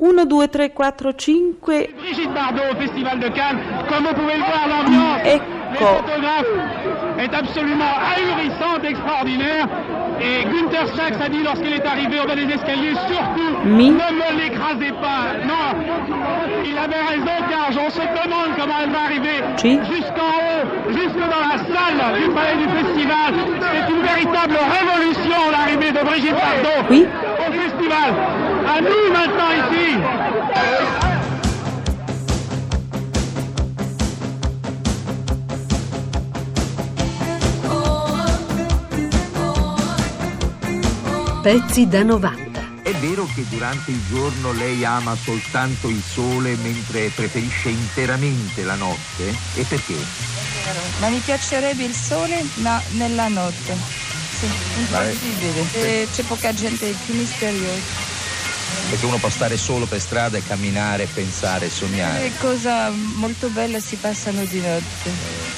1, 2, 3, 4, 5. Brigitte Bardot au Festival de Cannes, comme vous pouvez le voir, l'ambiance, les Ecco, photographes est absolument ahurissante, extraordinaire. Et Günther Sachs a dit lorsqu'il est arrivé au bas des escaliers, surtout, Mi. ne me l'écrasez pas. Non, il avait raison car on se demande comment elle va arriver jusqu'en haut, jusque dans la salle du palais du festival. C'est une véritable révolution l'arrivée de Brigitte Bardot Oui. au festival. À nous maintenant ici. Pezzi da 90. È vero che durante il giorno lei ama soltanto il sole mentre preferisce interamente la notte? E perché? Ma mi piacerebbe il sole, ma nella notte. Sì, impossibile. E c'è poca gente più misteriosa. Perché uno può stare solo per strada e camminare, pensare, sognare. Le cose molto belle si passano di notte,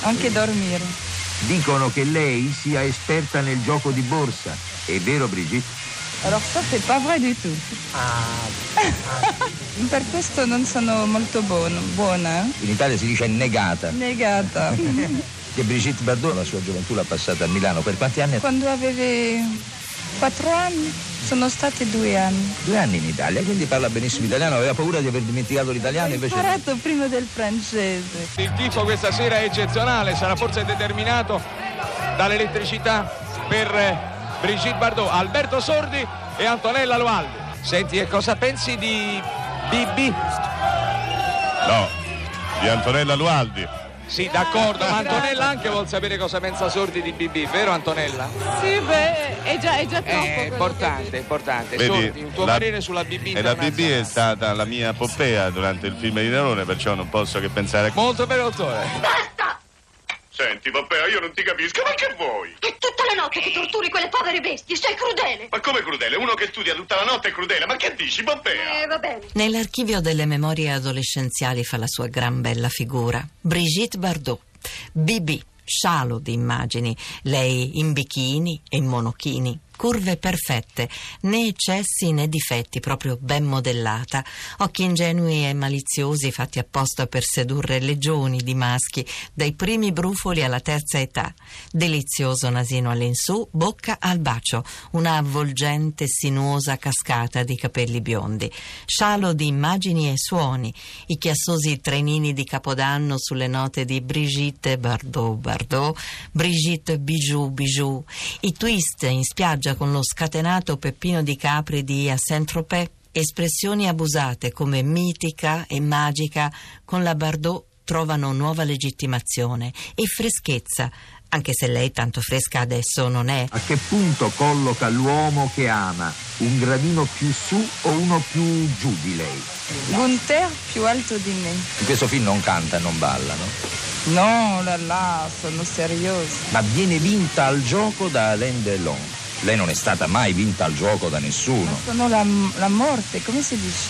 anche dormire. Dicono che lei sia esperta nel gioco di borsa. È vero, Brigitte? Alors ça c'est pas vrai du tout. per questo non sono molto buono, buona, In Italia si dice negata. eh? negata. Che Brigitte Bardot la sua gioventù l'ha passata a Milano. Per quanti anni? Quando avevi quattro anni, sono state due anni. Due anni in Italia, quindi parla benissimo italiano. Aveva paura di aver dimenticato l'italiano, Ho invece... imparato prima del francese. Il tifo questa sera è eccezionale, sarà forse determinato dall'elettricità per eh, Brigitte Bardot, Alberto Sordi e Antonella Loaldi. Senti, e cosa pensi di Bibi? No, di Antonella Lualdi. Sì, d'accordo, ma Antonella anche vuol sapere cosa pensa Sordi di Bibi, vero Antonella? Sì, beh, è già, è già troppo. È importante, importante. Vedi, Sordi, un tuo la- parere sulla Bibi E la BB è stata la mia Poppea durante il film di Nerone, perciò non posso che pensare a... Molto bene, dottore. Senti, Poppea, io non ti capisco, ma che vuoi? È tutta la notte che torturi quelle povere bestie, sei crudele. Ma come crudele? Uno che studia tutta la notte è crudele, ma che dici, Poppea? Eh, va bene. Nell'archivio delle memorie adolescenziali fa la sua gran bella figura. Brigitte Bardot. BB, scialo di immagini, lei in bikini e in monochini. Curve perfette, né eccessi né difetti, proprio ben modellata. Occhi ingenui e maliziosi fatti apposta per sedurre legioni di maschi, dai primi brufoli alla terza età. Delizioso nasino all'insù, bocca al bacio, una avvolgente sinuosa cascata di capelli biondi. Scialo di immagini e suoni, i chiassosi trenini di Capodanno sulle note di Brigitte Bardot Bardot, Brigitte Bijou Bijou, i twist in spiaggia con lo scatenato Peppino di Capri di à Saint-Tropez, espressioni abusate come mitica e magica con la Bardot trovano nuova legittimazione e freschezza, anche se lei tanto fresca adesso non è. A che punto colloca l'uomo che ama? Un gradino più su o uno più giù di lei? Gunther più alto di me. In questo film non canta e non balla, no? No, là là, sono seriosa. Ma viene vinta al gioco da Alain Delon. Lei non è stata mai vinta al gioco da nessuno. Sono la, la morte, come si dice?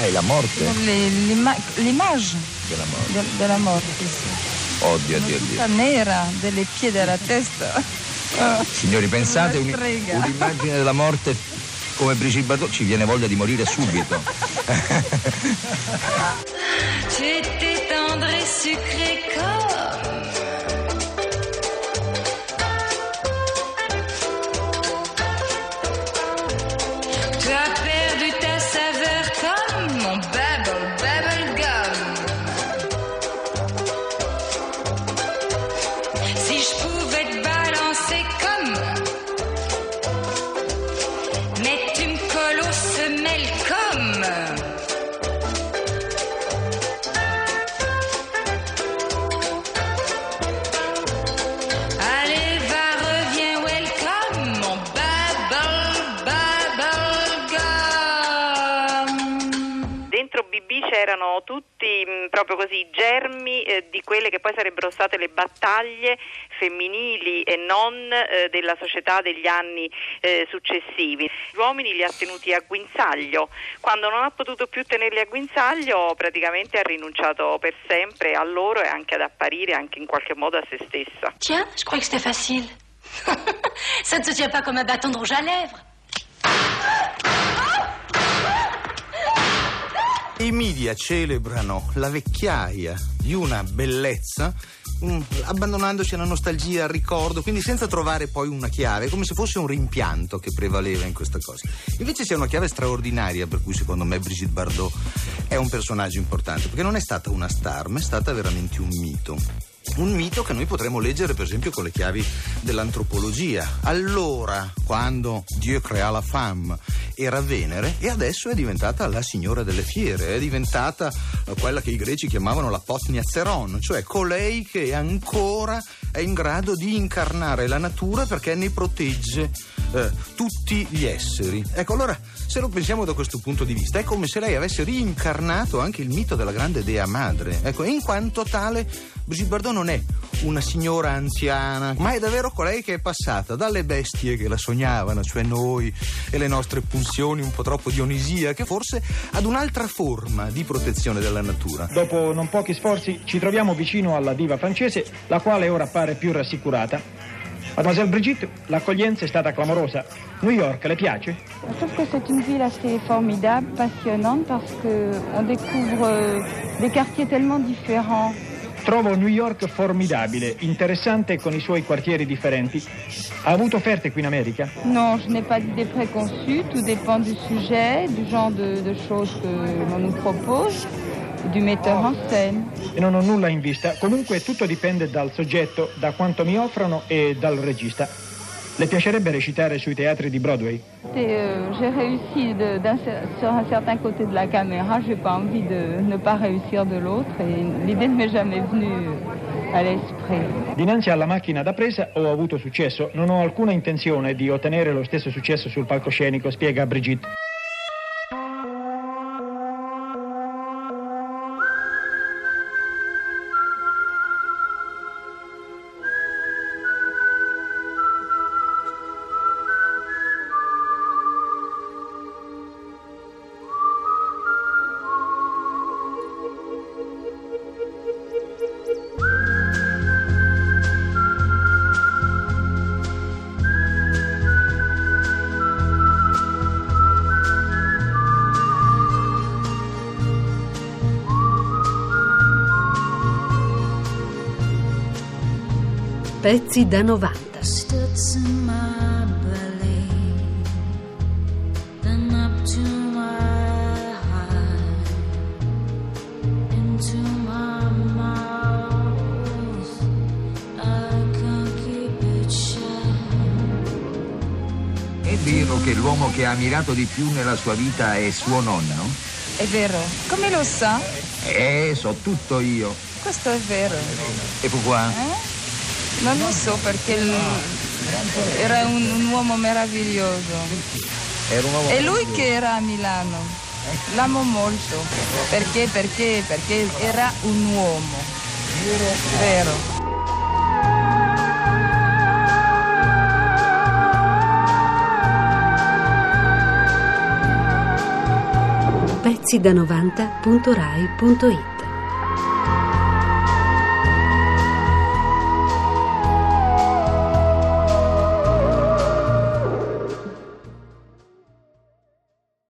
Ah, è la morte Le- l'ima- L'image della morte. de- della morte, sì. Oddio, oddio, oddio. nera, delle piedi alla testa. Signori, pensate un- un'immagine della morte come Brigitte Bardot, ci viene voglia di morire subito. c'erano tutti mh, proprio così germi eh, di quelle che poi sarebbero state le battaglie femminili e non eh, della società degli anni eh, successivi. Gli uomini li ha tenuti a guinzaglio, quando non ha potuto più tenerli a guinzaglio praticamente ha rinunciato per sempre a loro e anche ad apparire anche in qualche modo a se stessa. Tiens, je croyais que c'était facile. Ça ne se tient pas comme un bâton de rouge à lèvres. I media celebrano la vecchiaia di una bellezza mm, abbandonandoci alla nostalgia, al ricordo, quindi senza trovare poi una chiave, come se fosse un rimpianto che prevaleva in questa cosa. Invece c'è una chiave straordinaria per cui secondo me Brigitte Bardot è un personaggio importante, perché non è stata una star, ma è stata veramente un mito. Un mito che noi potremmo leggere per esempio con le chiavi dell'antropologia. Allora, quando Dio crea la femme, era Venere e adesso è diventata la signora delle fiere, è diventata quella che i greci chiamavano la Potnia Zeron, cioè colei che ancora è in grado di incarnare la natura perché ne protegge eh, tutti gli esseri. Ecco, allora, se lo pensiamo da questo punto di vista, è come se lei avesse rincarnato anche il mito della grande dea madre. Ecco, in quanto tale, Brigitte non è una signora anziana, ma è davvero colei che è passata dalle bestie che la sognavano, cioè noi e le nostre pulsioni un po' troppo dionisiache, forse ad un'altra forma di protezione della natura. Dopo non pochi sforzi ci troviamo vicino alla diva francese, la quale ora appare più rassicurata. Mademoiselle Brigitte, l'accoglienza è stata clamorosa. New York, le piace? Trouve que c'est une ville assez formidable, passionnante, parce qu'on découvre euh, des quartiers tellement différents. Trovo New York formidabile, interessante con i suoi quartieri differenti. Ha avuto offerte qui in America? Non, je n'ai pas d'idée préconçue, tout dépend du sujet, du genre de, de choses que l'on nous propose, du metteur en scène. E non ho nulla in vista. Comunque tutto dipende dal soggetto, da quanto mi offrono e dal regista. Le piacerebbe recitare sui teatri di Broadway? Euh, j'ai réussi de- d'un sur un certain côté de la caméra, j'ai pas envie de ne pas réussir de l'autre et l'idée ne m'est jamais venue à l'esprit. Dinanzi alla macchina da presa ho avuto successo. Non ho alcuna intenzione di ottenere lo stesso successo sul palcoscenico, spiega Brigitte. Keep it shut. È vero che l'uomo che ha ammirato di più nella sua vita è suo nonno? È vero. Come lo sa? Eh, so tutto io. Questo è vero. E pourquoi? Eh? Non lo so perché era un, un uomo meraviglioso. Era un uomo E lui che era a Milano. L'amo molto. Perché? Perché? Perché era un uomo. Vero. Pezzi da 90.rai.it